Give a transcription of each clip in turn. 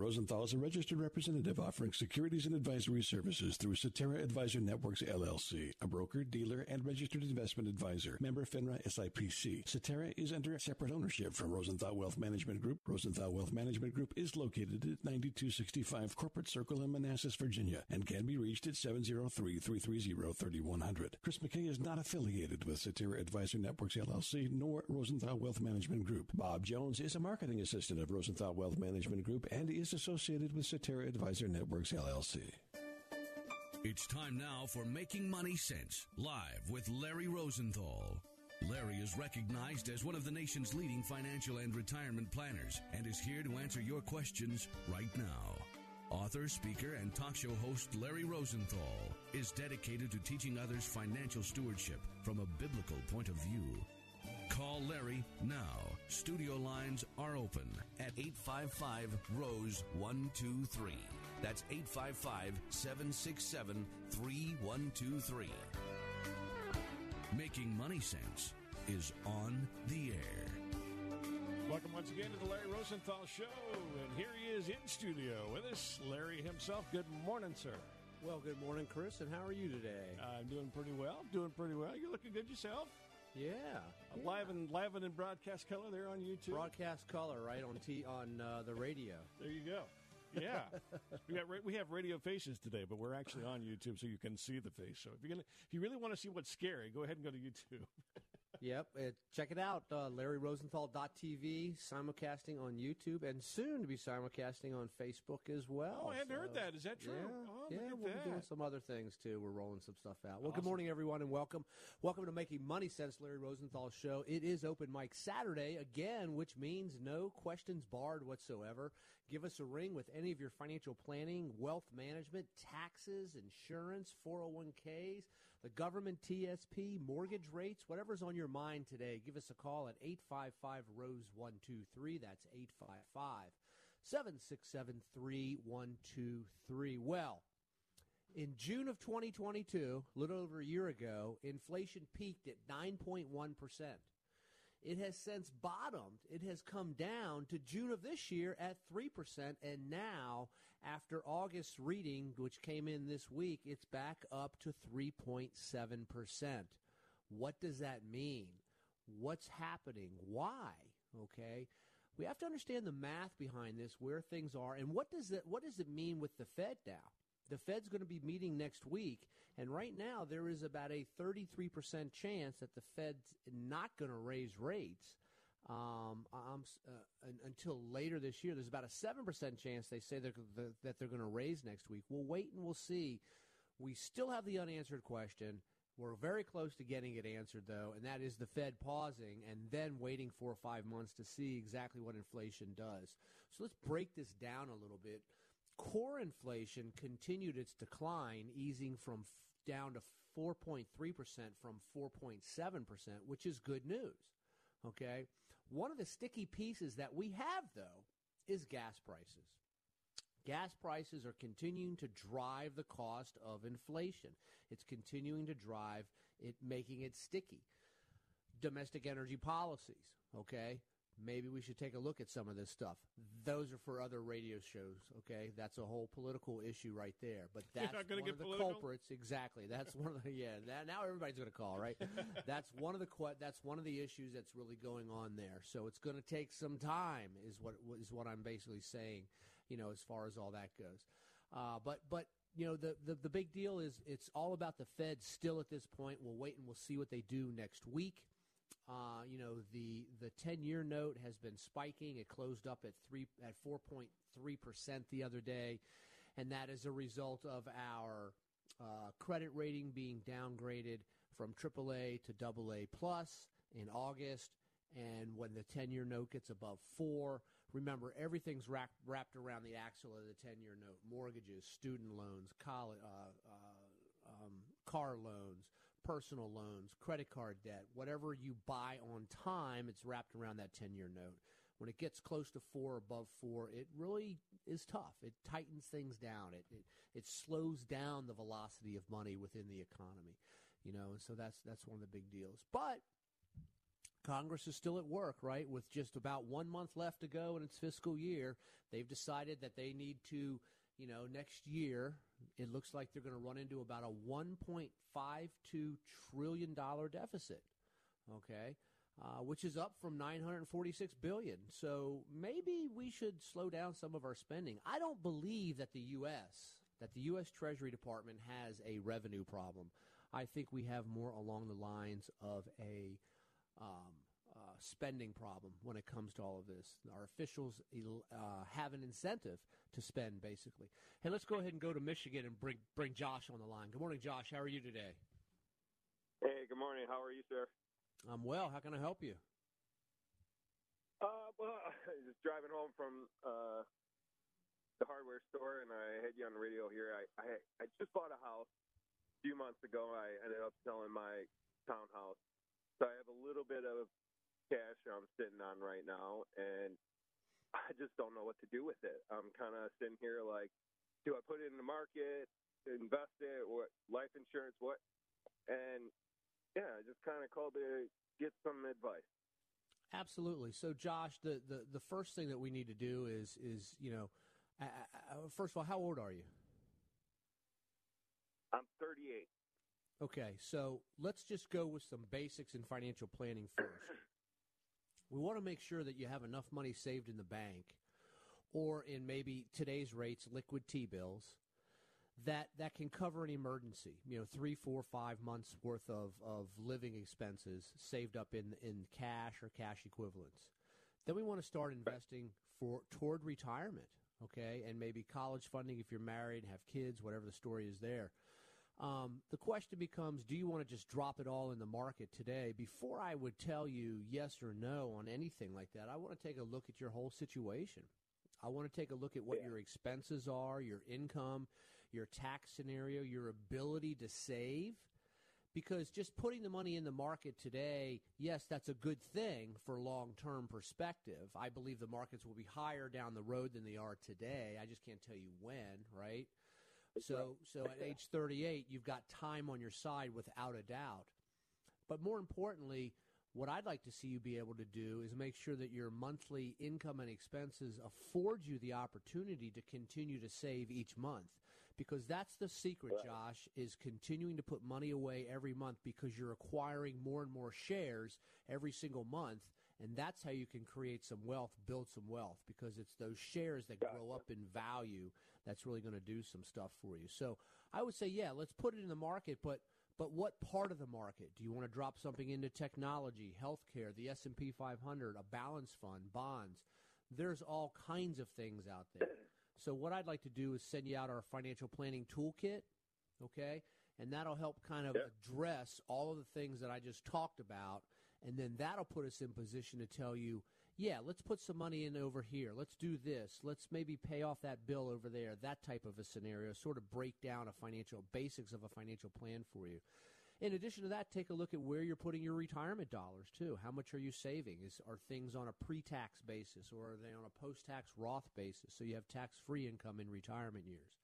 Rosenthal is a registered representative offering securities and advisory services through Cetera Advisor Networks LLC, a broker, dealer, and registered investment advisor. Member FINRA SIPC. Cetera is under separate ownership from Rosenthal Wealth Management Group. Rosenthal Wealth Management Group is located at 9265 Corporate Circle in Manassas, Virginia, and can be reached at 703-330-3100. Chris McKay is not affiliated with Cetera Advisor Networks LLC nor Rosenthal Wealth Management Group. Bob Jones is a marketing assistant of Rosenthal Wealth Management Group and is associated with Cetera Advisor Networks LLC. It's time now for Making Money Sense, live with Larry Rosenthal. Larry is recognized as one of the nation's leading financial and retirement planners and is here to answer your questions right now. Author, speaker, and talk show host Larry Rosenthal is dedicated to teaching others financial stewardship from a biblical point of view. Call Larry now. Studio lines are open at 855 Rose 123. That's 855 767 3123. Making Money Sense is on the air. Welcome once again to the Larry Rosenthal Show. And here he is in studio with us, Larry himself. Good morning, sir. Well, good morning, Chris, and how are you today? I'm doing pretty well. Doing pretty well. You're looking good yourself. Yeah, Uh, Live and live and in broadcast color there on YouTube. broadcast color right on t on uh, the radio. There you go. Yeah, we got ra- we have radio faces today, but we're actually on YouTube, so you can see the face. So if you're gonna, if you really want to see what's scary, go ahead and go to YouTube. Yep, uh, check it out. Uh, LarryRosenthal.tv, simulcasting on YouTube, and soon to be simulcasting on Facebook as well. Oh, I hadn't heard that. Is that true? Yeah, Oh, yeah, we'll be doing some other things too. We're rolling some stuff out. Well, good morning, everyone, and welcome. Welcome to Making Money Sense, Larry Rosenthal Show. It is open mic Saturday again, which means no questions barred whatsoever. Give us a ring with any of your financial planning, wealth management, taxes, insurance, 401ks, the government TSP, mortgage rates, whatever's on your mind today. Give us a call at 855 Rose 123. That's 855 767 3123. Well, in June of 2022, a little over a year ago, inflation peaked at 9.1%. It has since bottomed. It has come down to June of this year at 3%. And now, after August reading, which came in this week, it's back up to 3.7%. What does that mean? What's happening? Why? Okay. We have to understand the math behind this, where things are, and what does it what does it mean with the Fed now? The Fed's going to be meeting next week, and right now there is about a 33% chance that the Fed's not going to raise rates um, uh, until later this year. There's about a 7% chance they say they're, the, that they're going to raise next week. We'll wait and we'll see. We still have the unanswered question. We're very close to getting it answered, though, and that is the Fed pausing and then waiting four or five months to see exactly what inflation does. So let's break this down a little bit. Core inflation continued its decline, easing from f- down to 4.3% from 4.7%, which is good news. Okay? One of the sticky pieces that we have, though, is gas prices. Gas prices are continuing to drive the cost of inflation. It's continuing to drive it, making it sticky. Domestic energy policies, okay? Maybe we should take a look at some of this stuff. Those are for other radio shows, okay? That's a whole political issue right there. But that's one of the political? culprits. Exactly. That's one of the yeah. That, now everybody's going to call, right? that's one of the that's one of the issues that's really going on there. So it's going to take some time, is what is what I'm basically saying. You know, as far as all that goes. Uh, but but you know the, the the big deal is it's all about the Fed still at this point. We'll wait and we'll see what they do next week. Uh, you know the the ten year note has been spiking. It closed up at three at four point three percent the other day, and that is a result of our uh, credit rating being downgraded from AAA to AA plus in August. And when the 10 year note gets above four, remember everything's wrapped, wrapped around the axle of the 10 year note mortgages, student loans, college, uh, uh, um, car loans, personal loans, credit card debt, whatever you buy on time, it's wrapped around that 10 year note. When it gets close to four, above four, it really is tough. It tightens things down. It, it, it slows down the velocity of money within the economy, you know, and so that's, that's one of the big deals. But Congress is still at work, right? With just about one month left to go in its fiscal year, they've decided that they need to, you know, next year, it looks like they're going to run into about a $1.52 trillion deficit, okay? Uh, which is up from 946 billion. So maybe we should slow down some of our spending. I don't believe that the U.S. that the U.S. Treasury Department has a revenue problem. I think we have more along the lines of a um, spending problem when it comes to all of this. Our officials uh, have an incentive to spend, basically. Hey, let's go ahead and go to Michigan and bring bring Josh on the line. Good morning, Josh. How are you today? Hey, good morning. How are you, sir? I'm well. How can I help you? Uh, well, I was driving home from uh, the hardware store, and I had you on the radio here. I, I I just bought a house a few months ago. I ended up selling my townhouse so I have a little bit of cash I'm sitting on right now, and I just don't know what to do with it. I'm kind of sitting here like, do I put it in the market, invest it, what life insurance, what? And yeah, I just kind of called to get some advice. Absolutely. So, Josh, the, the, the first thing that we need to do is is you know, first of all, how old are you? I'm 38. Okay, so let's just go with some basics in financial planning first. we want to make sure that you have enough money saved in the bank or in maybe today's rates, liquid T bills, that, that can cover an emergency. You know, three, four, five months worth of, of living expenses saved up in, in cash or cash equivalents. Then we want to start investing for toward retirement, okay, and maybe college funding if you're married, have kids, whatever the story is there. Um, the question becomes do you want to just drop it all in the market today? Before I would tell you yes or no on anything like that, I want to take a look at your whole situation. I want to take a look at what yeah. your expenses are, your income, your tax scenario, your ability to save. Because just putting the money in the market today, yes, that's a good thing for long term perspective. I believe the markets will be higher down the road than they are today. I just can't tell you when, right? So, so at age 38, you've got time on your side without a doubt. But more importantly, what I'd like to see you be able to do is make sure that your monthly income and expenses afford you the opportunity to continue to save each month. Because that's the secret, right. Josh, is continuing to put money away every month because you're acquiring more and more shares every single month. And that's how you can create some wealth, build some wealth, because it's those shares that gotcha. grow up in value that's really going to do some stuff for you. So I would say, yeah, let's put it in the market, but but what part of the market do you want to drop something into technology, healthcare, the S&P 500, a balance fund, bonds? There's all kinds of things out there. So what I'd like to do is send you out our financial planning toolkit, okay? And that'll help kind of address all of the things that I just talked about and then that'll put us in position to tell you yeah, let's put some money in over here. Let's do this. Let's maybe pay off that bill over there. That type of a scenario, sort of break down a financial basics of a financial plan for you. In addition to that, take a look at where you're putting your retirement dollars too. How much are you saving? Is are things on a pre-tax basis or are they on a post-tax Roth basis? So you have tax-free income in retirement years.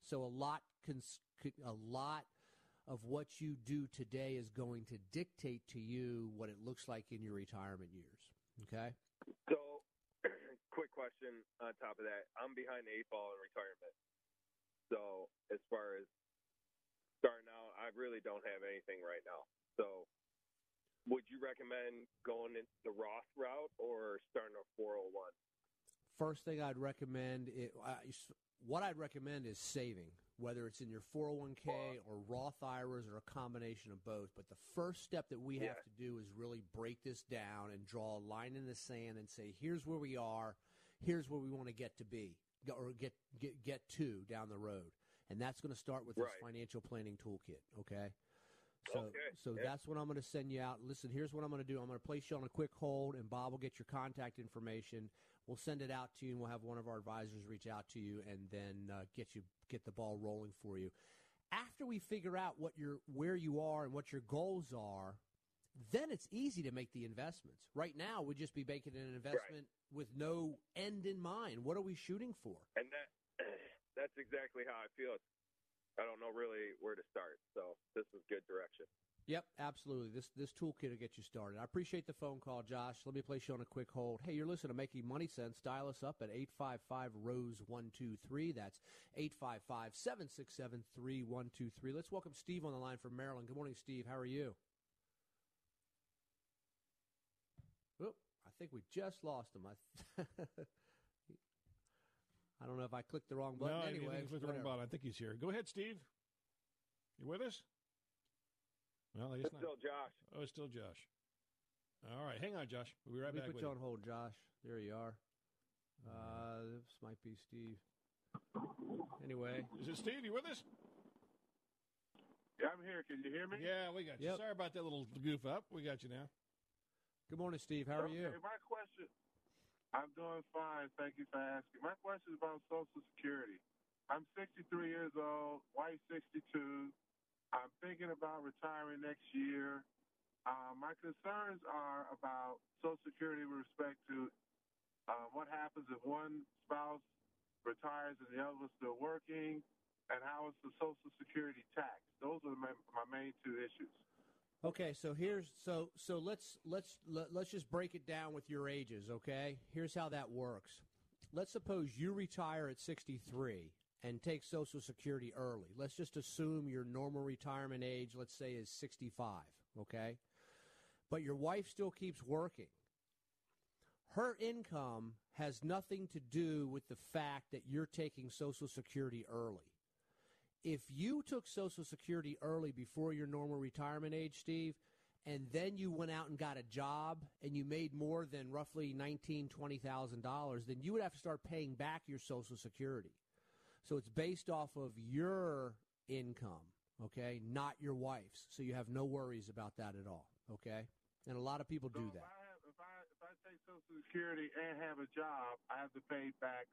So a lot, cons- a lot of what you do today is going to dictate to you what it looks like in your retirement years. Okay. So, quick question on top of that. I'm behind the eight ball in retirement. So, as far as starting out, I really don't have anything right now. So, would you recommend going the Roth route or starting a 401? First thing I'd recommend, it, uh, what I'd recommend is saving whether it's in your 401k or Roth IRAs or a combination of both. But the first step that we have to do is really break this down and draw a line in the sand and say, here's where we are, here's where we want to get to be or get get get to down the road. And that's going to start with right. this financial planning toolkit, okay? So, Okay. so Yeah. that's what I'm going to send you out. Listen, here's what I'm going to do. I'm going to place you on a quick hold, and Bob will get your contact information. We'll send it out to you, and we'll have one of our advisors reach out to you, and then uh, get you get the ball rolling for you. After we figure out what your where you are and what your goals are, then it's easy to make the investments. Right now, we'd just be making an investment with no end in mind. What are we shooting for? And that that's exactly how I feel. I don't know really where to start. So this is good direction. Yep, absolutely. This this toolkit will get you started. I appreciate the phone call, Josh. Let me place you on a quick hold. Hey, you're listening to Making Money Sense. Dial us up at 855 Rose 123. That's 855 767 3123. Let's welcome Steve on the line from Maryland. Good morning, Steve. How are you? Oop, I think we just lost him. I, I don't know if I clicked the wrong button. no, anyway, you clicked the wrong button. I think he's here. Go ahead, Steve. You with us? Well, he's It's not. still Josh. Oh, it's still Josh. All right, hang on, Josh. We'll be right Let me back put with you you. on hold, Josh. There you are. Uh, this might be Steve. Anyway, Is it Steve? You with us? Yeah, I'm here. Can you hear me? Yeah, we got you. Yep. Sorry about that little goof up. We got you now. good morning, Steve. How are you? My question. I'm doing fine. Thank you for asking. My question is about Social Security. I'm 63 years old, wife 62. I'm thinking about retiring next year. Uh, my concerns are about Social Security with respect to uh, what happens if one spouse retires and the other is still working, and how is the Social Security tax? Those are my, my main two issues. Okay, so here's so so let's let's let, let's just break it down with your ages, okay? Here's how that works. Let's suppose you retire at 63 and take social security early. Let's just assume your normal retirement age, let's say is 65, okay? But your wife still keeps working. Her income has nothing to do with the fact that you're taking social security early if you took Social Security early before your normal retirement age, Steve, and then you went out and got a job and you made more than roughly nineteen, twenty thousand dollars, then you would have to start paying back your Social Security. So it's based off of your income, okay, not your wife's. So you have no worries about that at all, okay? And a lot of people So do if that. I, have, if I if I take Social Security and have a job, I have to pay back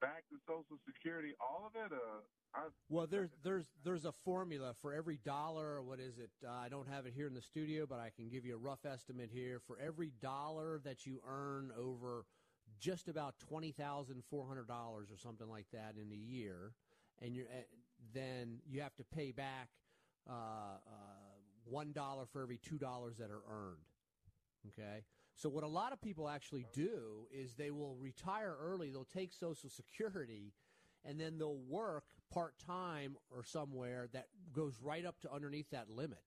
back to Social Security all of it. Uh, I, Well, there's there's there's a formula for every dollar. What is it? Uh, I don't have it here in the studio, but I can give you a rough estimate here. For every dollar that you earn over just about twenty thousand four hundred dollars or something like that in a year, and you're uh, then you have to pay back uh, uh, one dollar for every two dollars that are earned. Okay. So what a lot of people actually do is they will retire early. They'll take Social Security, and then they'll work part time or somewhere that goes right up to underneath that limit.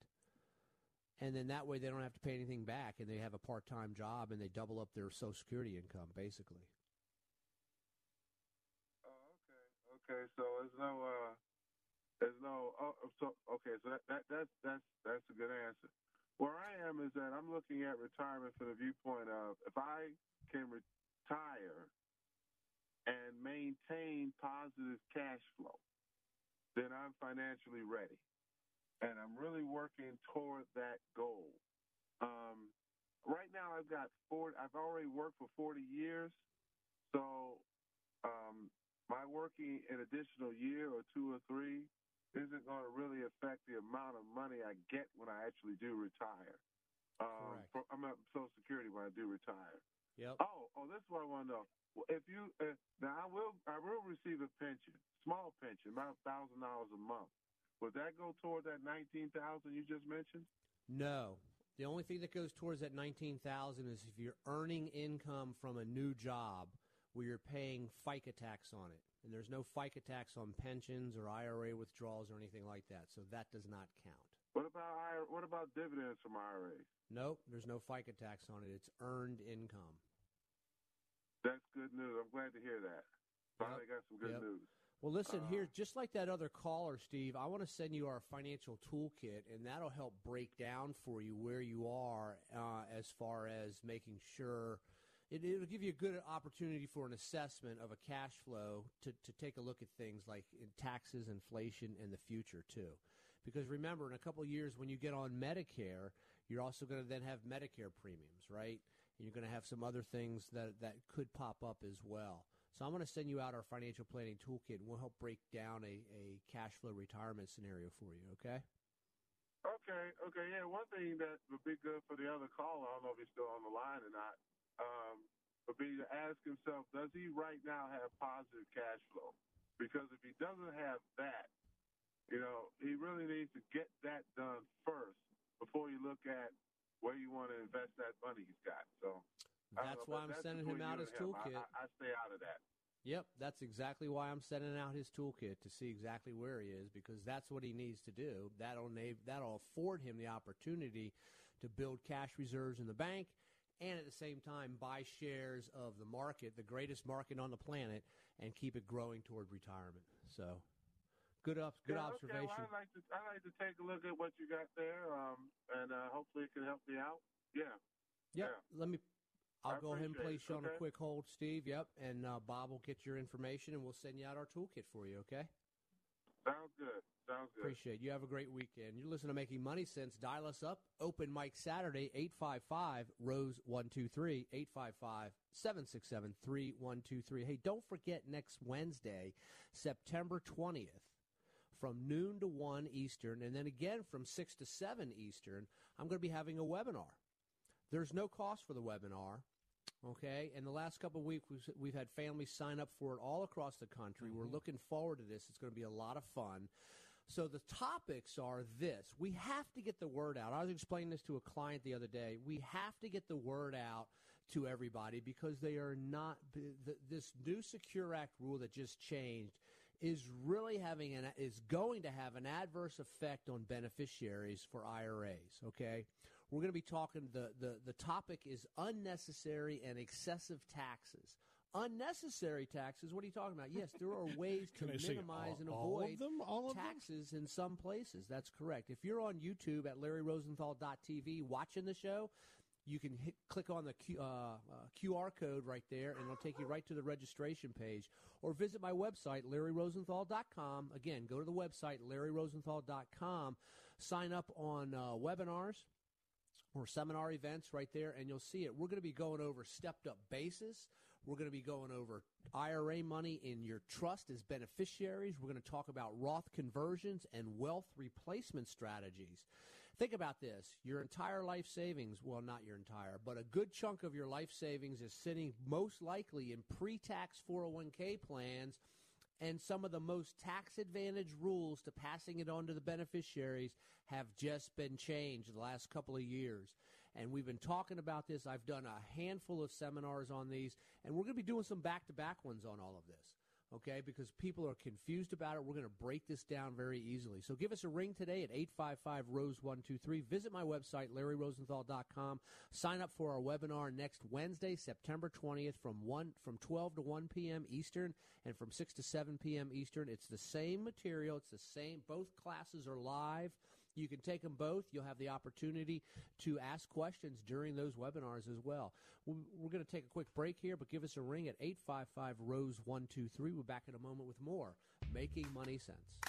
And then that way they don't have to pay anything back, and they have a part time job, and they double up their Social Security income basically. oh, okay, okay. So there's no uh, there's no. Oh, so okay. So that, that that's that's that's a good answer. Where I am is that I'm looking at retirement from the viewpoint of if I can retire and maintain positive cash flow, then I'm financially ready. And I'm really working toward that goal. Um, right now, I've got 40, I've already worked for 40 years. So um, my working an additional year or two or three isn't going to really affect the amount of money I get when I actually do retire. Um, for, I'm at Social Security when I do retire. Yep. Oh, oh, this is what I want to know. Well, if you uh, now, I will, I will receive a pension, small pension, about thousand dollars a month. Would that go toward that nineteen thousand you just mentioned? No. The only thing that goes towards that 19,000 is if you're earning income from a new job where you're paying FICA tax on it. And there's no FICA tax on pensions or IRA withdrawals or anything like that. So that does not count. What about what about dividends from IRAs? Nope, there's no FICA tax on it. It's earned income. That's good news. I'm glad to hear that. Finally got some good Yep. news. Well, listen Uh, here, just like that other caller, Steve, I want to send you our financial toolkit, and that'll help break down for you where you are uh, as far as making sure. It, it'll give you a good opportunity for an assessment of a cash flow to, to take a look at things like in taxes, inflation, and the future, too. Because remember, in a couple of years, when you get on Medicare, you're also going to then have Medicare premiums, right? And you're going to have some other things that, that could pop up as well. So I'm going to send you out our financial planning toolkit, and we'll help break down a, a cash flow retirement scenario for you, okay? Okay, okay, yeah. One thing that would be good for the other caller, I don't know if he's still on the line or not, um, would be to ask himself, does he right now have positive cash flow? Because if he doesn't have that, you know, he really needs to get that done first before you look at where you want to invest that money he's got. So that's why I'm sending him out his toolkit. I, I, I stay out of that. Yep, that's exactly why I'm sending out his toolkit to see exactly where he is because that's what he needs to do. That'll that'll afford him the opportunity to build cash reserves in the bank and at the same time buy shares of the market, the greatest market on the planet, and keep it growing toward retirement. So, good up, good yeah, observation. Okay, well, I'd like to I'd like to take a look at what you got there, um, and uh, hopefully it can help me out. Yeah. Yep. Yeah. Let me I'll go ahead and place you on a quick hold, Steve. Yep, and uh, Bob will get your information, and we'll send you out our toolkit for you. Okay. Sounds good. Sounds good. Appreciate it. You have a great weekend. You're listening to Making Money Sense. Dial us up. Open mic Saturday, 855 Rose 123, 855 767 3123. Hey, don't forget next Wednesday, September 20th, from noon to 1 Eastern, and then again from 6 to 7 Eastern, I'm going to be having a webinar. There's no cost for the webinar. Okay, and the last couple of weeks we've, we've had families sign up for it all across the country. We're mm-hmm. looking forward to this. It's going to be a lot of fun. So the topics are this: we have to get the word out. I was explaining this to a client the other day. We have to get the word out to everybody because they are not th- this new Secure Act rule that just changed is really having an is going to have an adverse effect on beneficiaries for IRAs. Okay, we're going to be talking. the the The topic is unnecessary and excessive taxes. Unnecessary taxes. What are you talking about? Yes, there are ways to Can I say minimize all- and avoid them? All of them? taxes in some places. That's correct. If you're on YouTube at LarryRosenthal.tv watching the show, you can hit, click on the Q, uh, uh, QR code right there, and it'll take you right to the registration page. Or visit my website, LarryRosenthal.com. Again, go to the website, LarryRosenthal.com. Sign up on uh, webinars or seminar events right there, and you'll see it. We're going to be going over stepped up basis. We're going to be going over IRA money in your trust as beneficiaries. We're going to talk about Roth conversions and wealth replacement strategies. Think about this. Your entire life savings, well, not your entire, but a good chunk of your life savings is sitting most likely in pre tax 401k plans and some of the most tax advantage rules to passing it on to the beneficiaries have just been changed the last couple of years. And we've been talking about this. I've done a handful of seminars on these, and we're going to be doing some back to back ones on all of this. Okay, because people are confused about it. We're going to break this down very easily. So give us a ring today at 855 Rose 123. Visit my website, LarryRosenthal.com. Sign up for our webinar next Wednesday, September 20th from 1 from 12 to 1 p.m. Eastern and from 6 to 7 p.m. Eastern. It's the same material. It's the same. Both classes are live. You can take them both. You'll have the opportunity to ask questions during those webinars as well. We- We're going to take a quick break here, but give us a ring at 855 Rose 123. We're back in a moment with more Making Money Sense.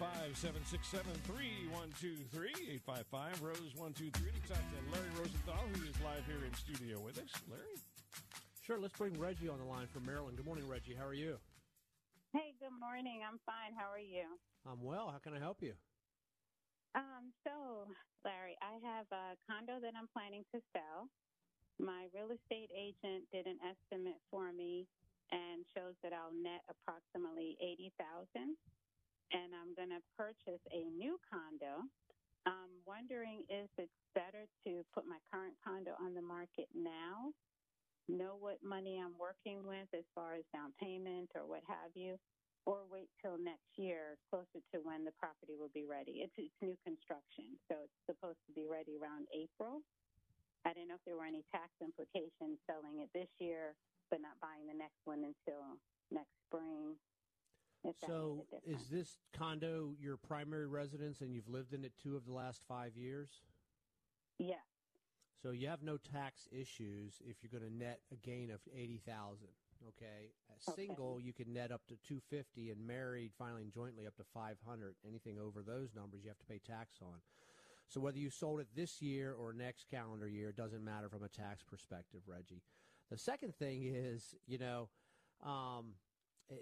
855 767 3123. 855 Rose 123. Let's talk to Larry Rosenthal, who is live here in studio with us. Larry? Sure. Let's bring Reggie on the line from Maryland. Good morning, Reggie. How are you? Hey, good morning. I'm fine. How are you? I'm well. How can I help you? Um, so, Larry, I have a condo that I'm planning to sell. My real estate agent did an estimate for me ready. It's, it's new construction, so it's supposed to be ready around April. I didn't know if there were any tax implications selling it this year but not buying the next one until next spring. So, is this condo your primary residence and you've lived in it two of the last five years? Yes. So you have no tax issues if you're going to net a gain of eighty thousand. Okay, a single you can net up to two fifty, and married, filing jointly, up to five hundred. Anything over those numbers, you have to pay tax on. So whether you sold it this year or next calendar year, it doesn't matter from a tax perspective, Reggie. The second thing is, you know, um, eh,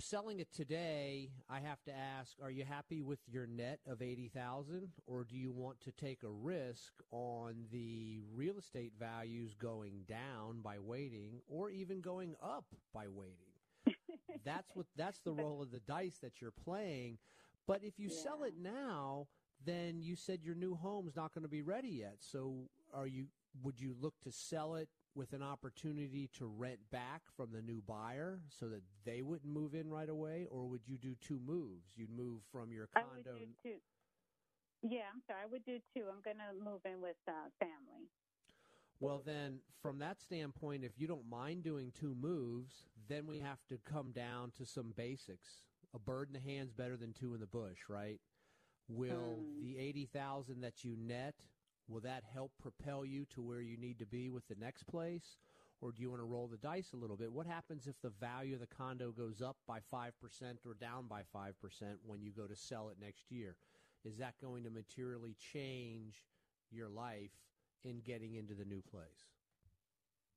selling it today, I have to ask: Are you happy with your net of eighty thousand, or do you want to take a risk on the real estate values going down by waiting, or even going up by waiting? That's what that's the roll of the dice that you're playing. But if you yeah. sell it now, then you said your new home's not going to be ready yet. So, are you? Would you look to sell it with an opportunity to rent back from the new buyer so that they wouldn't move in right away, or would you do two moves? You'd move from your condo. I would do two. Yeah, I'm sorry. I would do two. I'm going to move in with uh, family. Well, then, from that standpoint, if you don't mind doing two moves, then we have to come down to some basics. A bird in the hand's better than two in the bush, right? Will mm. the eighty thousand that you net Will that help propel you to where you need to be with the next place? Or do you want to roll the dice a little bit? What happens if the value of the condo goes up by 5% or down by 5% when you go to sell it next year? Is that going to materially change your life in getting into the new place?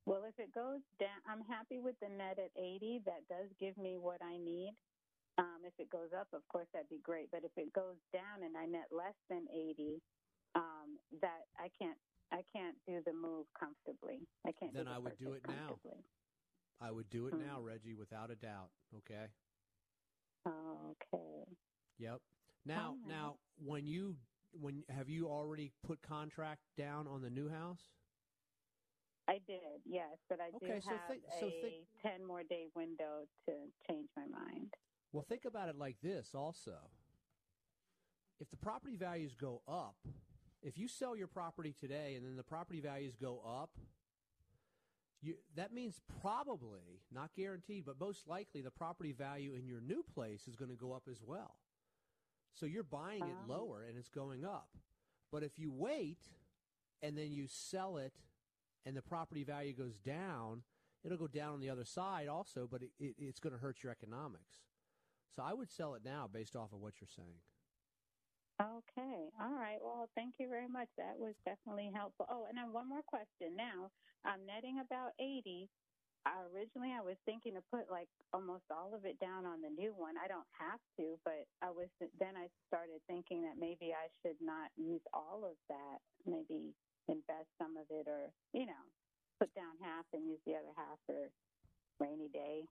Well, if it goes down, I'm happy with the net at 80. That does give me what I need. Um, if it goes up, of course, that'd be great. But if it goes down and I net less than 80, um, that I can't I can't do the move comfortably. I can't. Then do I would do it now. I would do it mm-hmm. now, Reggie, without a doubt. Okay. Okay. Yep. Now, right. now, when you when have you already put contract down on the new house? I did, yes, but I okay, do so have think, so a think, ten more day window to change my mind. Well, think about it like this also. If the property values go up, if you sell your property today and then the property values go up, you, that means probably, not guaranteed, but most likely the property value in your new place is going to go up as well. So you're buying it lower and it's going up. But if you wait and then you sell it and the property value goes down, it'll go down on the other side also, but it, it, it's going to hurt your economics. So I would sell it now based off of what you're saying. Okay. All right. Well, thank you very much. That was definitely helpful. Oh, and then one more question. Now, I'm netting about 80. I originally I was thinking to put like almost all of it down on the new one. I don't have to, but I was then I started thinking that maybe I should not use all of that. Maybe invest some of it, or you know, put down half and use the other half for rainy day.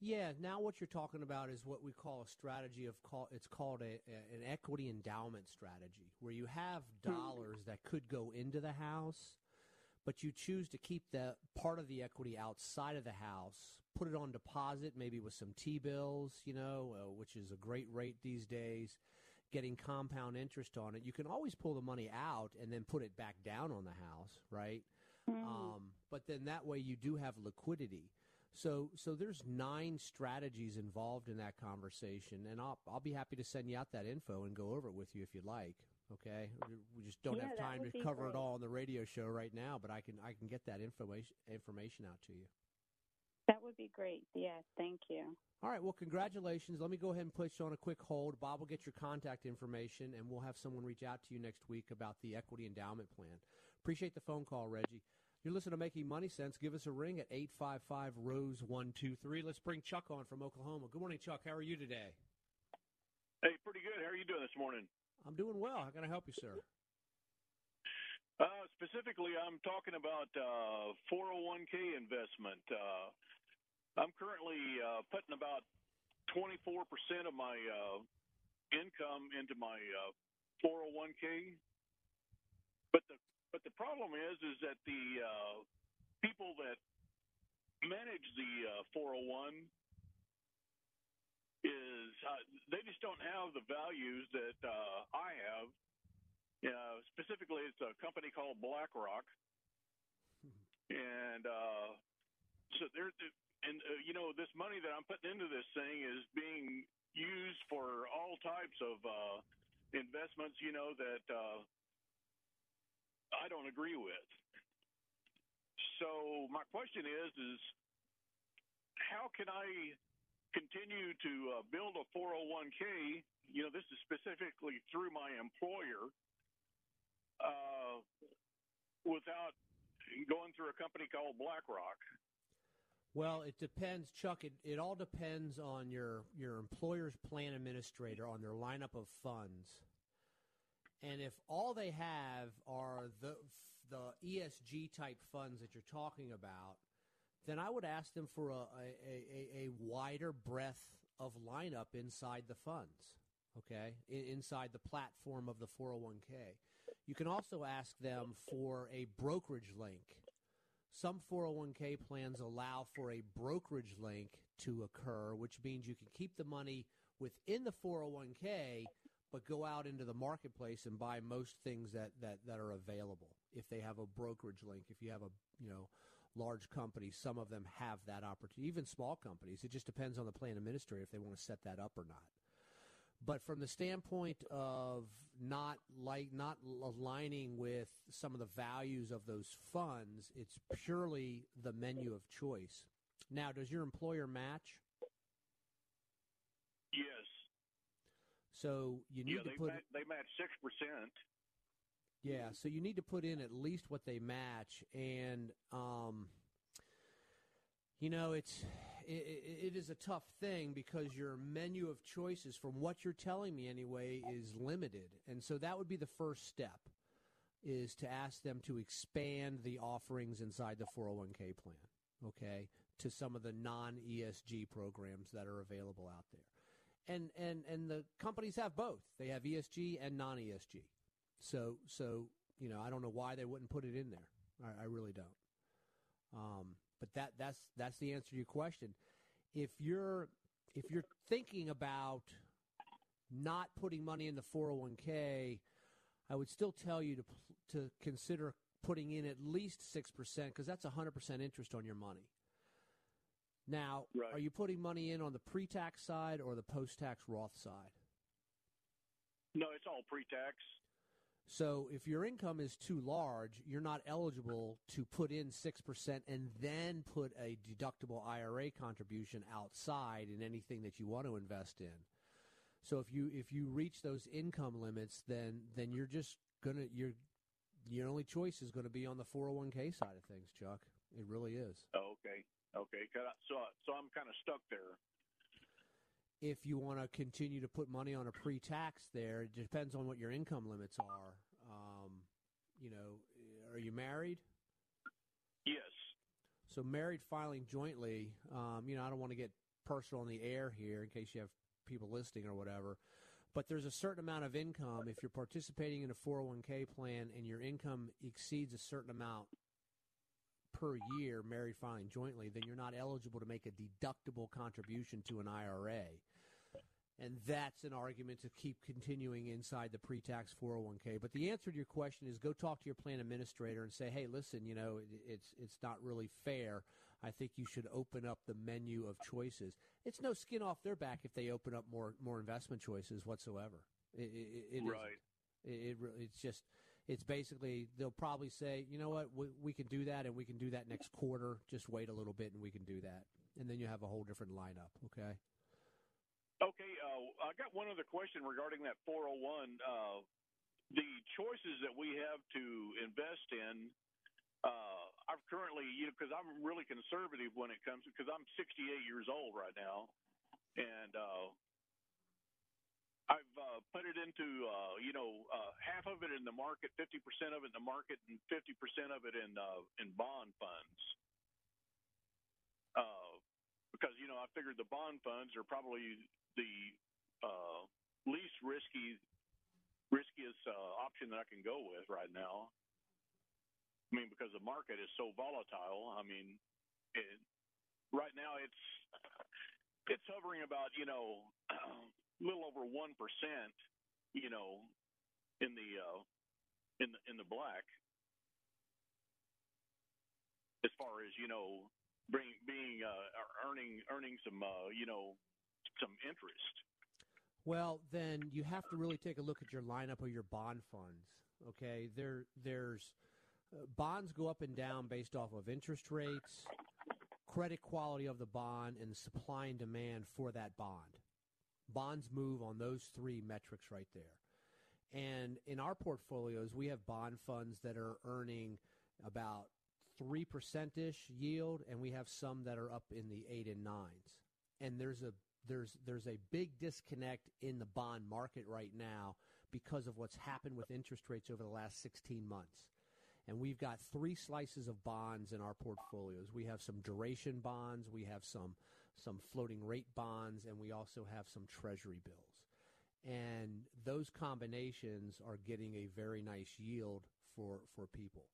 Yeah, now what you're talking about is what we call a strategy of call it's called a, a an equity endowment strategy where you have hmm. dollars that could go into the house but you choose to keep the part of the equity outside of the house, put it on deposit, maybe with some T bills, you know, uh, which is a great rate these days, getting compound interest on it. You can always pull the money out and then put it back down on the house, right? Mm-hmm. Um, but then that way you do have liquidity. So, so there's nine strategies involved in that conversation, and I'll I'll be happy to send you out that info and go over it with you if you'd like. Okay, we just don't Yeah, have time to be cover it all on the radio show right now, but I can I can get that information information out to you. That would be great. Yes, thank you. All right, well, congratulations. Let me go ahead and put you on a quick hold. Bob will get your contact information, and we'll have someone reach out to you next week about the equity endowment plan. Appreciate the phone call, Reggie. You're listening to Making Money Sense. Give us a ring at 855 Rose 123. Let's bring Chuck on from Oklahoma. Good morning, Chuck. How are you today? Hey, pretty good. How are you doing this morning? I'm doing well. How can I help you, sir? Uh, specifically, I'm talking about uh, 401k investment. Uh, I'm currently uh, putting about 24% of my uh, income into my uh, 401k. But the but the problem is is that the uh, people that manage the uh, 401 is uh, they have the values that uh, I have. Uh, specifically, it's a company called BlackRock, and uh, so there. And uh, you know, this money that I'm putting into this thing is being used for all types of uh, investments. You know that uh, I don't agree with. So my question is: is how can I continue to uh, build a 401k? You know, this is specifically through my employer, uh, without going through a company called BlackRock. Well, it depends, Chuck. It, it all depends on your your employer's plan administrator on their lineup of funds. And if all they have are the the ESG type funds that you're talking about, then I would ask them for a, a, a, a wider breadth of lineup inside the funds, okay, inside the platform of the 401k. You can also ask them for a brokerage link. Some 401k plans allow for a brokerage link to occur, which means you can keep the money within the 401k, but go out into the marketplace and buy most things that, that, that are available if they have a brokerage link. If you have a, you know, large companies, some of them have that opportunity. Even small companies, it just depends on the plan administrator if they want to set that up or not. But from the standpoint of not like not aligning with some of the values of those funds, it's purely the menu of choice. Now, does your employer match? Yes. So you need yeah, to put they match six percent. Yeah, so you need to put in at least what they match, and um, you know it's it, it, is a tough thing because your menu of choices, from what you're telling me anyway, is limited, and so that would be the first step, is to ask them to expand the offerings inside the 401k plan, okay, to some of the non ESG programs that are available out there. And, and and the companies have both. They have ESG and non ESG. So so you know I don't know why they wouldn't put it in there. I, I really don't. Um, but that that's that's the answer to your question. If you're if you're thinking about not putting money in the 401k, I would still tell you to to consider putting in at least six percent because that's 100 percent interest on your money. Now, are you putting money in on the pre-tax side or the post-tax Roth side? No, it's all pre-tax. So if your income is too large, you're not eligible to put in 6% and then put a deductible IRA contribution outside in anything that you want to invest in. So if you if you reach those income limits, then then you're just to your your only choice is going to be on the 401k side of things, Chuck. It really is. Okay, okay, So so I'm kind of stuck there. If you want to continue to put money on a pre-tax, there it depends on what your income limits are. Um, you know, are you married? Yes. So married filing jointly, um, you know, I don't want to get personal on the air here in case you have people listening or whatever, but there's a certain amount of income if you're participating in a 401k plan and your income exceeds a certain amount per year married filing jointly, then you're not eligible to make a deductible contribution to an IRA. And that's an argument to keep continuing inside the pre-tax 401k. But the answer to your question is go talk to your plan administrator and say, "Hey, listen, you know, it, it's it's not really fair. I think you should open up the menu of choices. It's no skin off their back if they open up more more investment choices whatsoever. It, it, it. Right. It, it it's just it's basically they'll probably say, you know what, we, we can do that and we can do that next quarter. Just wait a little bit and we can do that, and then you have a whole different lineup. Okay. Okay, uh, I got one other question regarding that 401. Uh, the choices that we have to invest in, uh, I've currently, you know, because I'm really conservative when it comes, because I'm 68 years old right now, and uh, I've uh, put it into, uh, you know, uh, half of it in the market, 50% of it in the market, and 50% of it in uh, in bond funds. Uh, because you know, I figured the bond funds are probably the uh, least risky, riskiest uh, option that I can go with right now. I mean, because the market is so volatile. I mean, it, right now it's it's hovering about you know little over one percent. You know, in the uh, in the in the black. As far as you know, bring, being uh, earning earning some uh, you know some interest. Well, then you have to really take a look at your lineup of your bond funds. Okay, there there's uh, bonds go up and down based off of interest rates, credit quality of the bond, and supply and demand for that bond. Bonds move on those three metrics right there. And in our portfolios, we have bond funds that are earning about three percent ish yield, and we have some that are up in the eight and nines. And there's a there's there's a big disconnect in the bond market right now because of what's happened with interest rates over the last 16 months. And we've got three slices of bonds in our portfolios. We have some duration bonds, we have some some floating rate bonds, and we also have some treasury bills. And those combinations are getting a very nice yield for for people.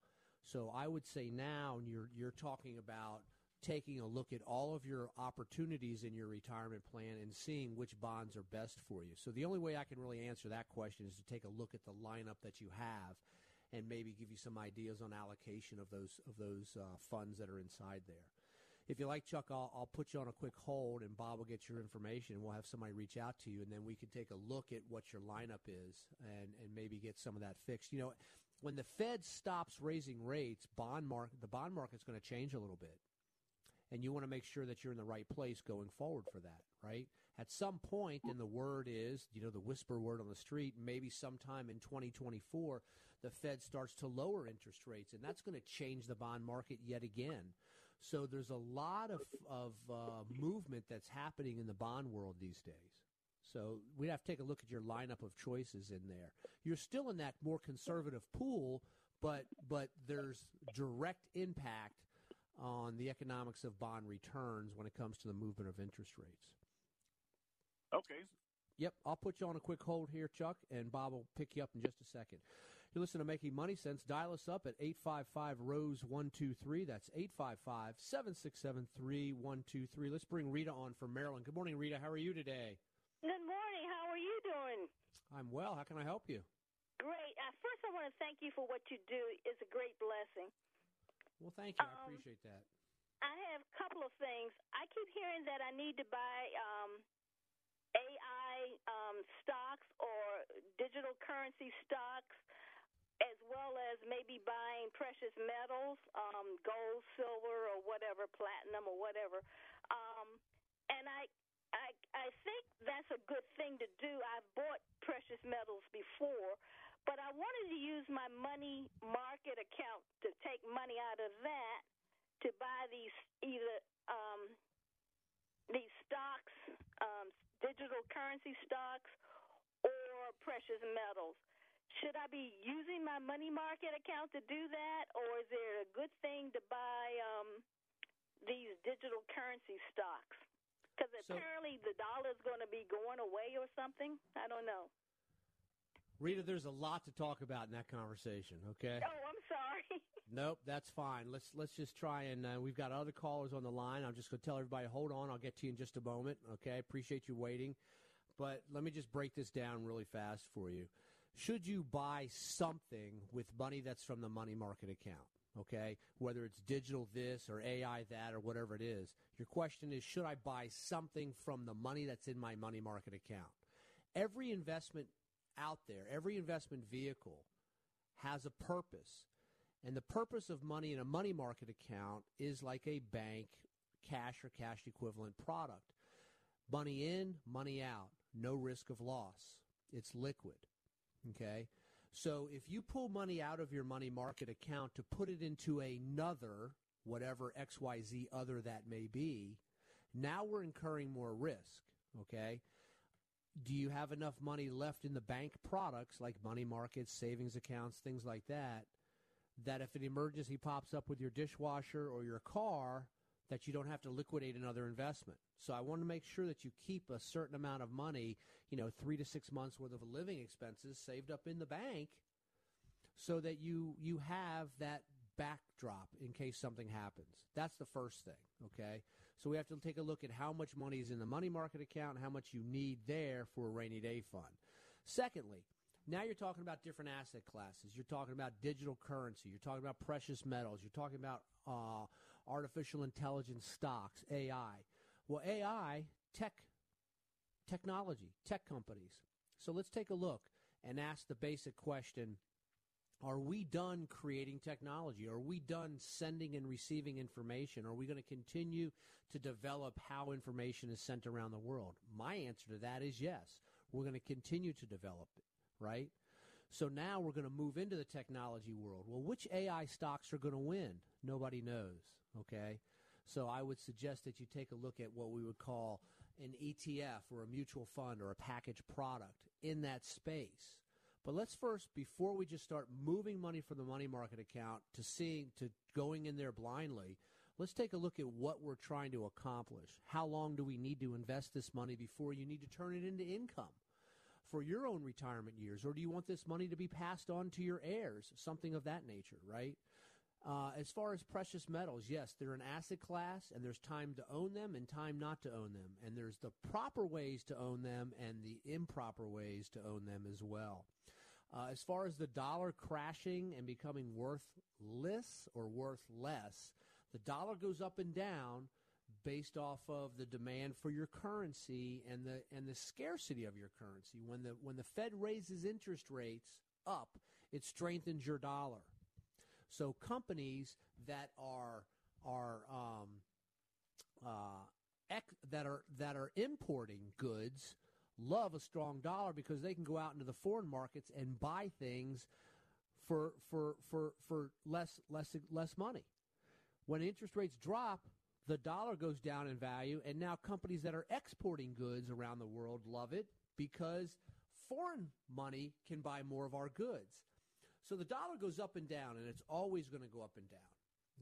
So I would say now you're you're talking about taking a look at all of your opportunities in your retirement plan and seeing which bonds are best for you. So the only way I can really answer that question is to take a look at the lineup that you have and maybe give you some ideas on allocation of those of those uh, funds that are inside there. If you like, Chuck, I'll, I'll put you on a quick hold, and Bob will get your information. We'll have somebody reach out to you, and then we can take a look at what your lineup is, and, and maybe get some of that fixed. You know, when the Fed stops raising rates, bond market the bond market's going to change a little bit, and you want to make sure that you're in the right place going forward for that. Right at some point, and the word is, you know, the whisper word on the street, maybe sometime in 2024, the Fed starts to lower interest rates, and that's going to change the bond market yet again. So there's a lot of of uh, movement that's happening in the bond world these days. So we'd have to take a look at your lineup of choices in there. You're still in that more conservative pool, but but there's direct impact on the economics of bond returns when it comes to the movement of interest rates. Okay. Yep, I'll put you on a quick hold here, Chuck, and Bob will pick you up in just a second. You listen to Making Money Sense. Dial us up at 855 Rose 123. That's 855 767 3123. Let's bring Rita on from Maryland. Good morning, Rita. How are you today? Good morning. How are you doing? I'm well. How can I help you? Great. Uh, first, I want to thank you for what you do. It's a great blessing. Well, thank you. I Um, appreciate that. I have a couple of things. I keep hearing that I need to buy um, AI um, stocks or digital currency stocks, as well as maybe buying precious metals, um, gold, silver, or whatever, platinum, or whatever. Um, and I, I, I think that's a good thing to do. I've bought precious metals before, but I wanted to use my money market account to take money out of that to buy these either um, these stocks, um, digital currency stocks, or precious metals. Should I be using my money market account to do that, or is it a good thing to buy um, these digital currency stocks? Because So- apparently the dollar is going to be going away or something. I don't know. Rita, there's a lot to talk about in that conversation. Okay. Oh, I'm sorry. Nope, that's fine. Let's let's just try and uh, we've got other callers on the line. I'm just going to tell everybody, hold on. I'll get to you in just a moment. Okay, appreciate you waiting, but let me just break this down really fast for you. Should you buy something with money that's from the money market account? Okay, whether it's digital this or AI that or whatever it is. Your question is, should I buy something from the money that's in my money market account? Every investment out there, every investment vehicle has a purpose. And the purpose of money in a money market account is like a bank cash or cash equivalent product. Money in, money out, no risk of loss. It's liquid. Okay? So if you pull money out of your money market account to put it into another, whatever XYZ other that may be, now we're incurring more risk. Okay? do you have enough money left in the bank products like money markets, savings accounts, things like that, that if an emergency pops up with your dishwasher or your car, that you don't have to liquidate another investment. So I want to make sure that you keep a certain amount of money, you know, three to six months worth of living expenses saved up in the bank so that you you have that backdrop in case something happens. That's the first thing, okay? So we have to take a look at how much money is in the money market account how much you need there for a rainy day fund. Secondly, now you're talking about different asset classes. You're talking about digital currency. You're talking about precious metals. You're talking about uh, artificial intelligence stocks, AI. Well, AI, tech, technology, tech companies. So let's take a look and ask the basic question are we done creating technology? Are we done sending and receiving information? Are we going to continue to develop how information is sent around the world? My answer to that is yes. We're going to continue to develop it, right? So now we're going to move into the technology world. Well, which AI stocks are going to win? Nobody knows, okay? So I would suggest that you take a look at what we would call an ETF or a mutual fund or a package product in that space. But let's first, before we just start moving money from the money market account to seeing, to going in there blindly, let's take a look at what we're trying to accomplish. How long do we need to invest this money before you need to turn it into income for your own retirement years? Or do you want this money to be passed on to your heirs? Something of that nature, right? Uh, as far as precious metals, yes, they're an asset class, and there's time to own them and time not to own them. And there's the proper ways to own them and the improper ways to own them as well. Uh, as far as the dollar crashing and becoming worthless or worth less, the dollar goes up and down based off of the demand for your currency and the and the scarcity of your currency. When the when the Fed raises interest rates up, it strengthens your dollar. So companies that are are um, uh, ec- that are that are importing goods love a strong dollar because they can go out into the foreign markets and buy things for for for for less less less money. When interest rates drop, the dollar goes down in value, and now companies that are exporting goods around the world love it because foreign money can buy more of our goods. So the dollar goes up and down, and it's always going to go up and down.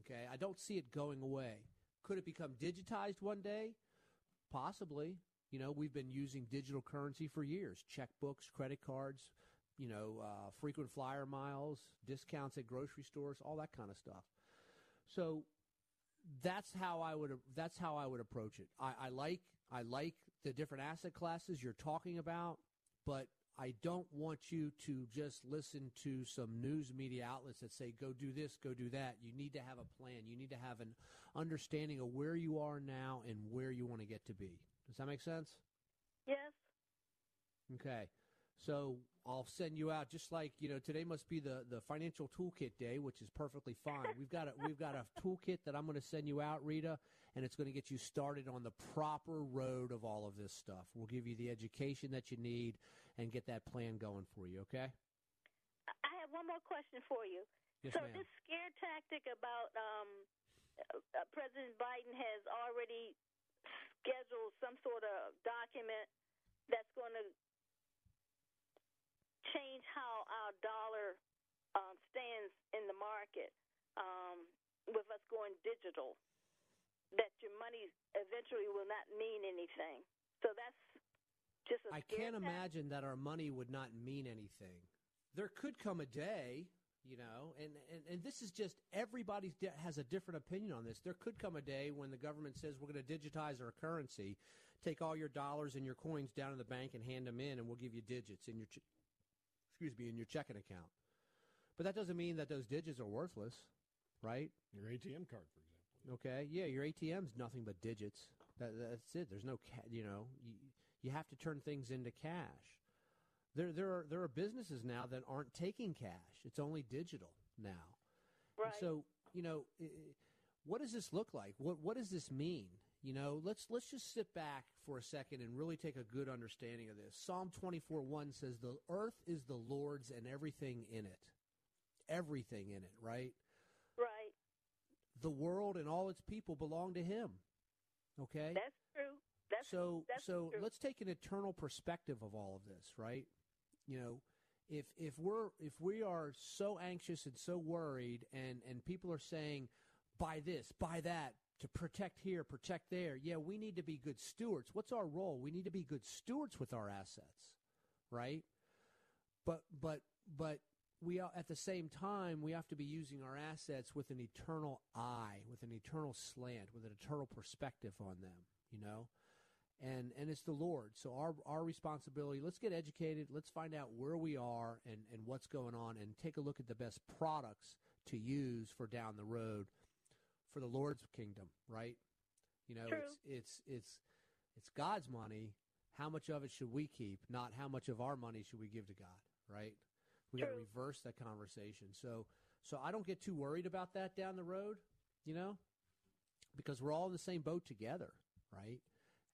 Okay, I don't see it going away. Could it become digitized one day? Possibly. You know, we've been using digital currency for years checkbooks, credit cards, you know, uh, frequent flyer miles, discounts at grocery stores, all that kind of stuff. So that's how I would that's how I would approach it. I, I like I like the different asset classes you're talking about, but I don't want you to just listen to some news media outlets that say go do this, go do that. You need to have a plan. You need to have an understanding of where you are now and where you want to get to be. Does that make sense? Yes. Okay. So I'll send you out just like you know today must be the, the financial toolkit day, which is perfectly fine. We've got a we've got a toolkit that I'm going to send you out, Rita, and it's going to get you started on the proper road of all of this stuff. We'll give you the education that you need and get that plan going for you. Okay. I have one more question for you. Yes, so ma'am. this scare tactic about um, uh, President Biden has already scheduled some sort of document that's going to change how our dollar um, stands in the market um, with us going digital. That your money eventually will not mean anything. So that's just a I can't tactic. imagine that our money would not mean anything. There could come a day, you know, and, and, and this is just everybody has a different opinion on this. There could come a day when the government says we're going to digitize our currency, take all your dollars and your coins down to the bank and hand them in, and we'll give you digits in your, ch- excuse me, in your checking account. But that doesn't mean that those digits are worthless, right? Your ATM card, for example. Okay, yeah, your ATM's nothing but digits. That, that's it. There's no, ca- you know, you, you have to turn things into cash. There, there are there are businesses now that aren't taking cash. It's only digital now. Right. So you know, what does this look like? What what does this mean? You know, let's let's just sit back for a second and really take a good understanding of this. Psalm twenty four one says, "The earth is the Lord's and everything in it, everything in it." Right. The world and all its people belong to Him. Okay. That's true. That's so that's so true. let's take an eternal perspective of all of this, right? You know, if if we're if we are so anxious and so worried and and people are saying buy this, buy that to protect here, protect there. Yeah, we need to be good stewards. What's our role? We need to be good stewards with our assets, right? But but but we are, at the same time we have to be using our assets with an eternal eye, with an eternal slant, with an eternal perspective on them, you know? And and it's the Lord. So our our responsibility, let's get educated, let's find out where we are and, and what's going on and take a look at the best products to use for down the road for the Lord's kingdom, right? You know, True. it's it's it's it's God's money. How much of it should we keep? Not how much of our money should we give to God, right? We got to reverse that conversation. So so I don't get too worried about that down the road, you know, because we're all in the same boat together, right?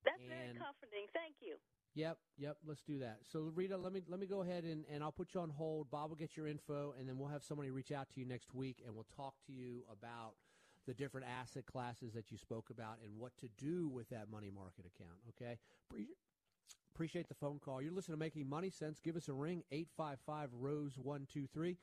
That's very comforting. Thank you. Yep, yep. Let's do that. So, Rita, let me let me go ahead and, and I'll put you on hold. Bob will get your info, and then we'll have somebody reach out to you next week, and we'll talk to you about the different asset classes that you spoke about and what to do with that money market account. Okay. Pre- Appreciate the phone call. You're listening to Making Money Sense. Give us a ring, 855 Rose 123.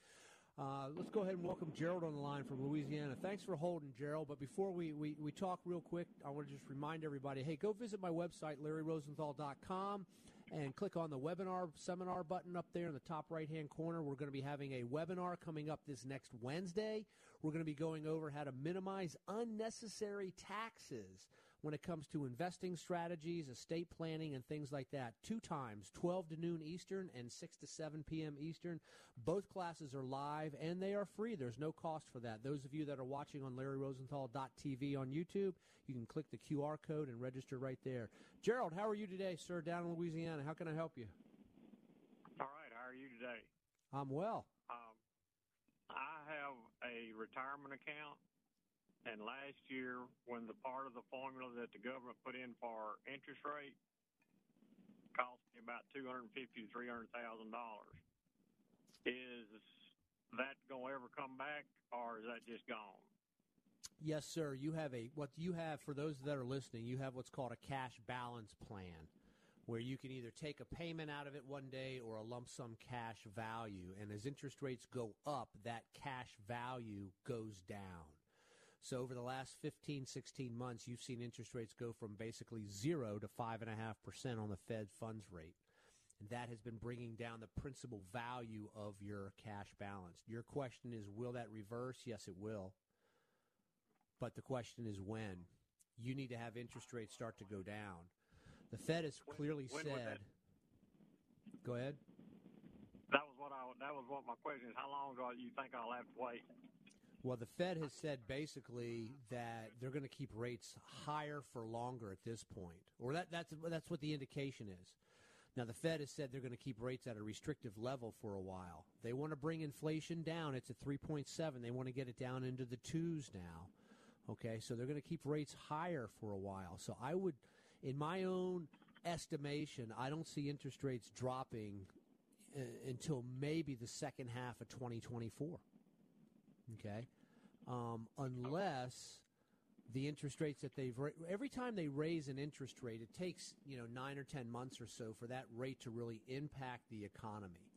Uh, let's go ahead and welcome Gerald on the line from Louisiana. Thanks for holding, Gerald. But before we, we, we talk real quick, I want to just remind everybody hey, go visit my website, larryrosenthal.com, and click on the webinar seminar button up there in the top right hand corner. We're going to be having a webinar coming up this next Wednesday. We're going to be going over how to minimize unnecessary taxes when it comes to investing strategies, estate planning, and things like that. Two times, 12 to noon Eastern and 6 to 7 p.m. Eastern. Both classes are live and they are free. There's no cost for that. Those of you that are watching on LarryRosenthal.tv on YouTube, you can click the QR code and register right there. Gerald, how are you today, sir, down in Louisiana? How can I help you? All right, how are you today? I'm well. Um, I have a retirement account, and last year, when the part of the formula that the government put in for interest rate cost me about two hundred fifty to three hundred thousand dollars, is that going to ever come back, or is that just gone? Yes, sir. You have a what you have for those that are listening. You have what's called a cash balance plan, where you can either take a payment out of it one day or a lump sum cash value. And as interest rates go up, that cash value goes down. So over the last 15, 16 months, you've seen interest rates go from basically zero to five and a half percent on the Fed funds rate. And that has been bringing down the principal value of your cash balance. Your question is, will that reverse? Yes, it will. But the question is when. You need to have interest rates start to go down. The Fed has clearly when would said. Go ahead. That was what I. That was what my question is. How long do you think I'll have to wait? Well, the Fed has said basically that they're going to keep rates higher for longer at this point, or that, that's that's what the indication is. Now, the Fed has said they're going to keep rates at a restrictive level for a while. They want to bring inflation down. It's at 3.7. They want to get it down into the twos now. Okay, so they're going to keep rates higher for a while. So I would, in my own estimation, I don't see interest rates dropping uh, until maybe the second half of 2024. Okay, um, unless the interest rates that they've ra- every time they raise an interest rate, it takes you know nine or ten months or so for that rate to really impact the economy.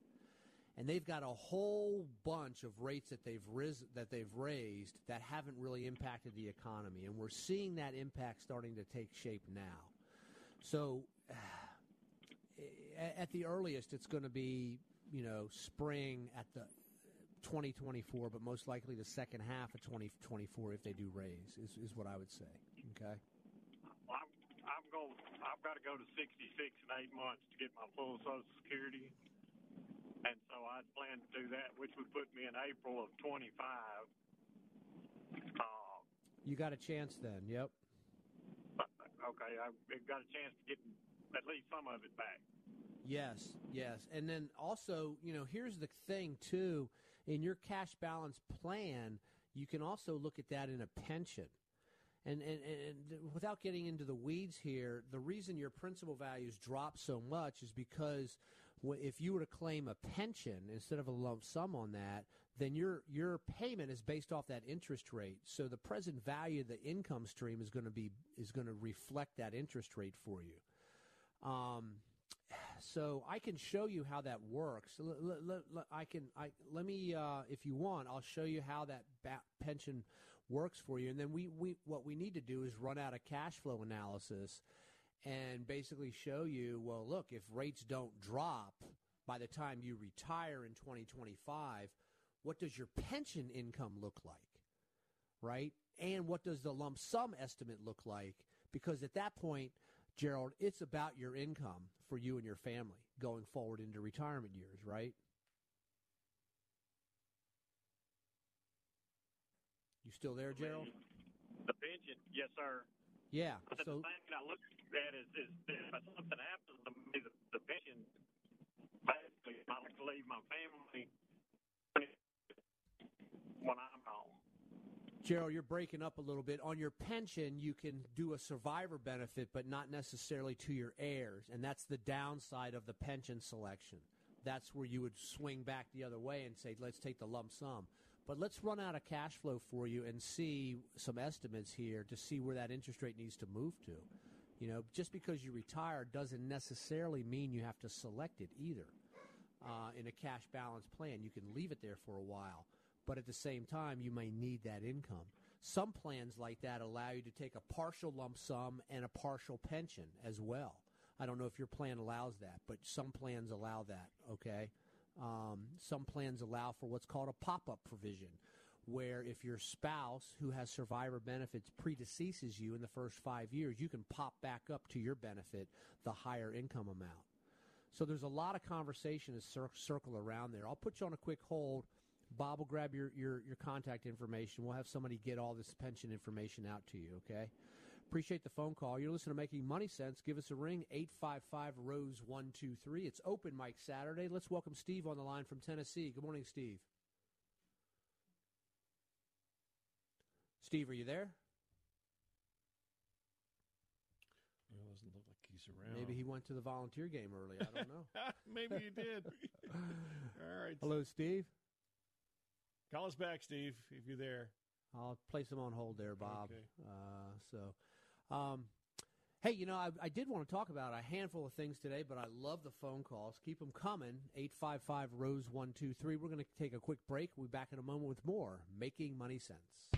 And they've got a whole bunch of rates that they've ris- that they've raised that haven't really impacted the economy, and we're seeing that impact starting to take shape now. So, at the earliest, it's going to be you know spring at the 2024, but most likely the second half of 2024 if they do raise is, is what I would say. Okay. I'm, I'm going. I've got to go to 66 in eight months to get my full Social Security, and so I plan to do that, which would put me in April of 25. Uh, You got a chance then. Yep. okay, I've got a chance to get at least some of it back. Yes, yes. And then also, you know, here's the thing too, in your cash balance plan, you can also look at that in a pension. And, and, and without getting into the weeds here, the reason your principal values drop so much is because if you were to claim a pension instead of a lump sum on that, then your your payment is based off that interest rate. So the present value of the income stream is going to be is going to reflect that interest rate for you. Um, so I can show you how that works. L- l- l- I can. I let me, uh, if you want, I'll show you how that ba- pension works for you. And then we, we, what we need to do is run out a cash flow analysis and basically show you. Well, look, if rates don't drop by the time you retire in 2025, what does your pension income look like? Right? And what does the lump sum estimate look like? Because at that point, Gerald, it's about your income for you and your family going forward into retirement years, right? You still there, Gerald? The pension, yes, sir. Yeah. But So the thing I look at is, is if something happens to me, the, the pension, basically, I like to leave my family when gone. Gerald, you're breaking up a little bit. On your pension, you can do a survivor benefit, but not necessarily to your heirs. And that's the downside of the pension selection. That's where you would swing back the other way and say, let's take the lump sum. But let's run out of cash flow for you and see some estimates here to see where that interest rate needs to move to. You know, just because you retire doesn't necessarily mean you have to select it either. Uh, in a cash balance plan, you can leave it there for a while but at the same time, you may need that income. Some plans like that allow you to take a partial lump sum and a partial pension as well. I don't know if your plan allows that, but some plans allow that, okay? Um, some plans allow for what's called a pop up provision, where if your spouse who has survivor benefits predeceases you in the first five years, you can pop back up to your benefit the higher income amount. So there's a lot of conversation to cir- circle around there. I'll put you on a quick hold. Bob will grab your, your, your contact information. We'll have somebody get all this pension information out to you, okay? Appreciate the phone call. You're listening to Making Money Sense. Give us a ring, 855 Rose 123. It's open mic Saturday. Let's welcome Steve on the line from Tennessee. Good morning, Steve. Steve, are you there? It doesn't look like he's around. Maybe he went to the volunteer game early. I don't know. Maybe he did. All right. Hello, Steve. Call us back, Steve, if you're there. I'll place him on hold there, Bob. Okay. Uh, so, um, hey, you know, I, I did want to talk about a handful of things today, but I love the phone calls. Keep them coming. 855 Rose 123. We're going to take a quick break. We'll be back in a moment with more Making Money Sense.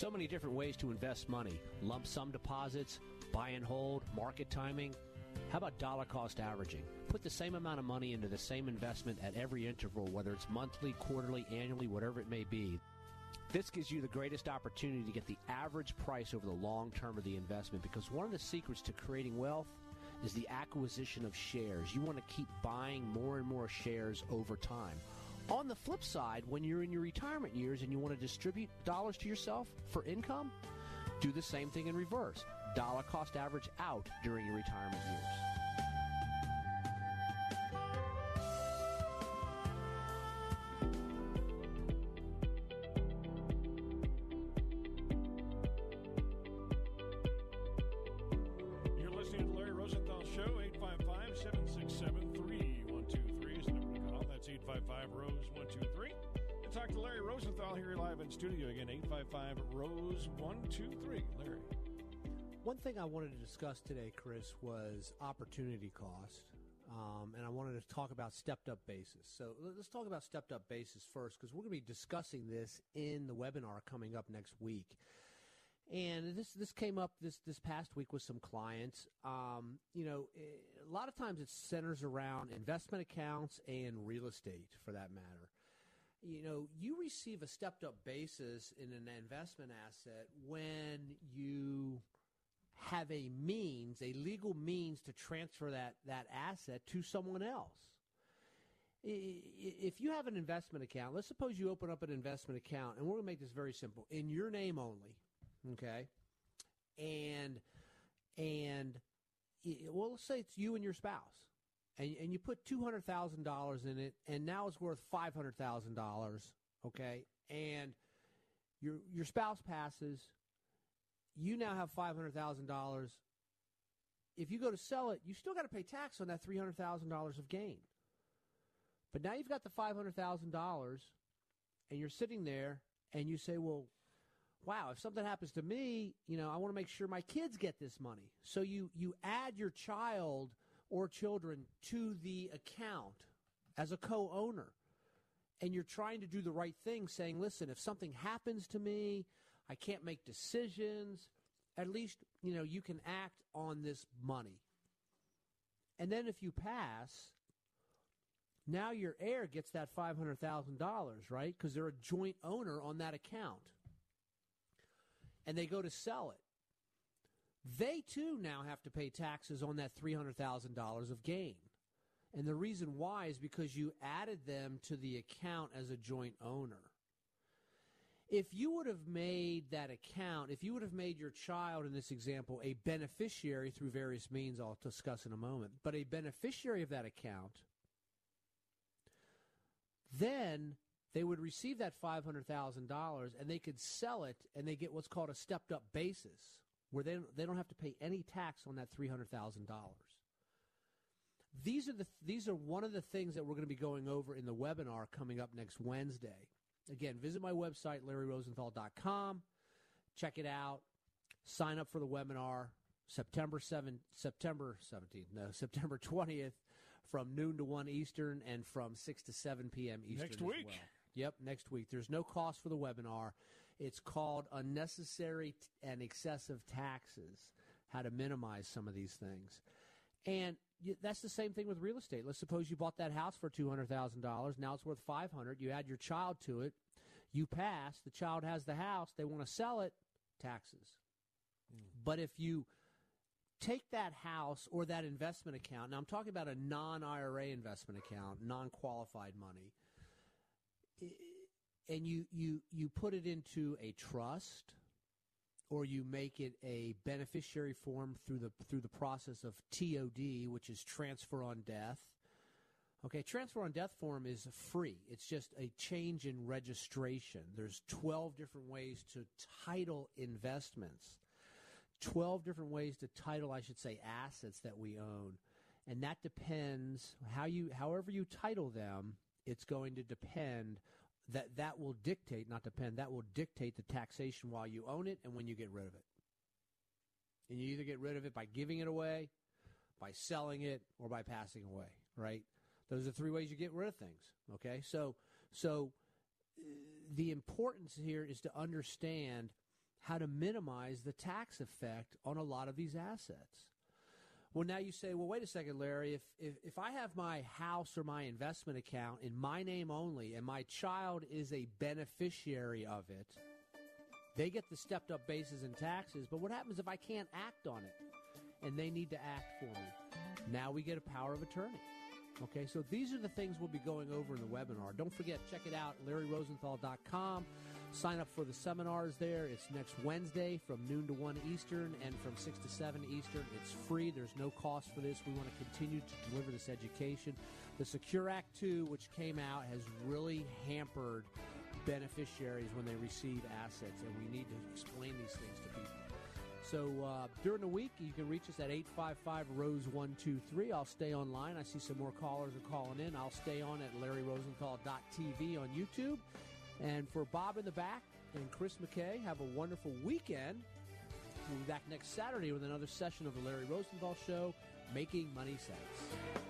So many different ways to invest money lump sum deposits, buy and hold, market timing. How about dollar cost averaging? Put the same amount of money into the same investment at every interval, whether it's monthly, quarterly, annually, whatever it may be. This gives you the greatest opportunity to get the average price over the long term of the investment because one of the secrets to creating wealth is the acquisition of shares. You want to keep buying more and more shares over time. On the flip side, when you're in your retirement years and you want to distribute dollars to yourself for income, do the same thing in reverse. Dollar cost average out during your retirement years. Rose 123. Larry. One thing I wanted to discuss today, Chris, was opportunity cost. Um, and I wanted to talk about stepped up basis. So let- let's talk about stepped up basis first because we're going to be discussing this in the webinar coming up next week. And this this came up this this past week with some clients. Um, you know, eh, a lot of times it centers around investment accounts and real estate, for that matter. You know, you receive a stepped up basis in an investment asset when you have a means, a legal means to transfer that, that asset to someone else. If you have an investment account, let's suppose you open up an investment account, and we're going to make this very simple in your name only, okay? And and well, let's say it's you and your spouse, and and you put two hundred thousand dollars in it, and now it's worth five hundred thousand dollars, okay? And your your spouse passes, you now have five hundred thousand dollars. If you go to sell it, you still got to pay tax on that three hundred thousand dollars of gain. But now you've got the five hundred thousand dollars, and you're sitting there, and you say, "Well, wow, if something happens to me, you know, I want to make sure my kids get this money." So you you add your child or children to the account as a co-owner and you're trying to do the right thing, saying, listen, if something happens to me, I can't make decisions, at least, you know, you can act on this money. And then if you pass, now your heir gets that $500,000, right? Because they're a joint owner on that account. And they go to sell it. They too now have to pay taxes on that $300,000 of gain. And the reason why is because you added them to the account as a joint owner. If you would have made that account, if you would have made your child in this example a beneficiary through various means I'll discuss in a moment, but a beneficiary of that account, then they would receive that $500,000 and they could sell it and they get what's called a stepped up basis where they, they don't have to pay any tax on that $300,000 these are the these are one of the things that we're going to be going over in the webinar coming up next Wednesday. Again, visit my website larryrosenthal.com, check it out, sign up for the webinar September 7 September 17th, no, September 20th from noon to 1 Eastern and from 6 to 7 p.m. Eastern Next week. well. Yep, next week. There's no cost for the webinar. It's called Unnecessary and Excessive Taxes How to Minimize Some of These Things. And that's the same thing with real estate. Let's suppose you bought that house for $200,000. Now it's worth 500 You add your child to it. You pass. The child has the house. They want to sell it. Taxes. Hmm. But if you take that house or that investment account, now I'm talking about a non IRA investment account, non qualified money, and you, you, you put it into a trust or you make it a beneficiary form through the through the process of TOD, which is transfer on death. Okay, transfer on death form is free. It's just a change in registration. There's 12 different ways to title investments. 12 different ways to title, I should say, assets that we own. And that depends how you however you title them, it's going to depend that that will dictate, not depend, that will dictate the taxation while you own it and when you get rid of it. And you either get rid of it by giving it away, by selling it, or by passing away, right? Those are three ways you get rid of things, okay? So so uh, the importance here is to understand how to minimize the tax effect on a lot of these assets. Well, now you say, well, wait a second, Larry. If, if if I have my house or my investment account in my name only, and my child is a beneficiary of it, they get the stepped up basis and taxes. But what happens if I can't act on it, and they need to act for me? Now we get a power of attorney. Okay, so these are the things we'll be going over in the webinar. Don't forget, check it out, LarryRosenthal.com. Sign up for the seminars there. It's next Wednesday from noon to 1 Eastern and from 6 to 7 Eastern. It's free. There's no cost for this. We want to continue to deliver this education. The Secure Act 2, which came out, has really hampered beneficiaries when they receive assets, and we need to explain these things to people. So uh, during the week, you can reach us at 855 Rose 123. I'll stay online. I see some more callers are calling in. I'll stay on at LarryRosenthal.tv on YouTube. And for Bob in the back and Chris McKay, have a wonderful weekend. We'll be back next Saturday with another session of the Larry Rosenthal Show, Making Money Sense.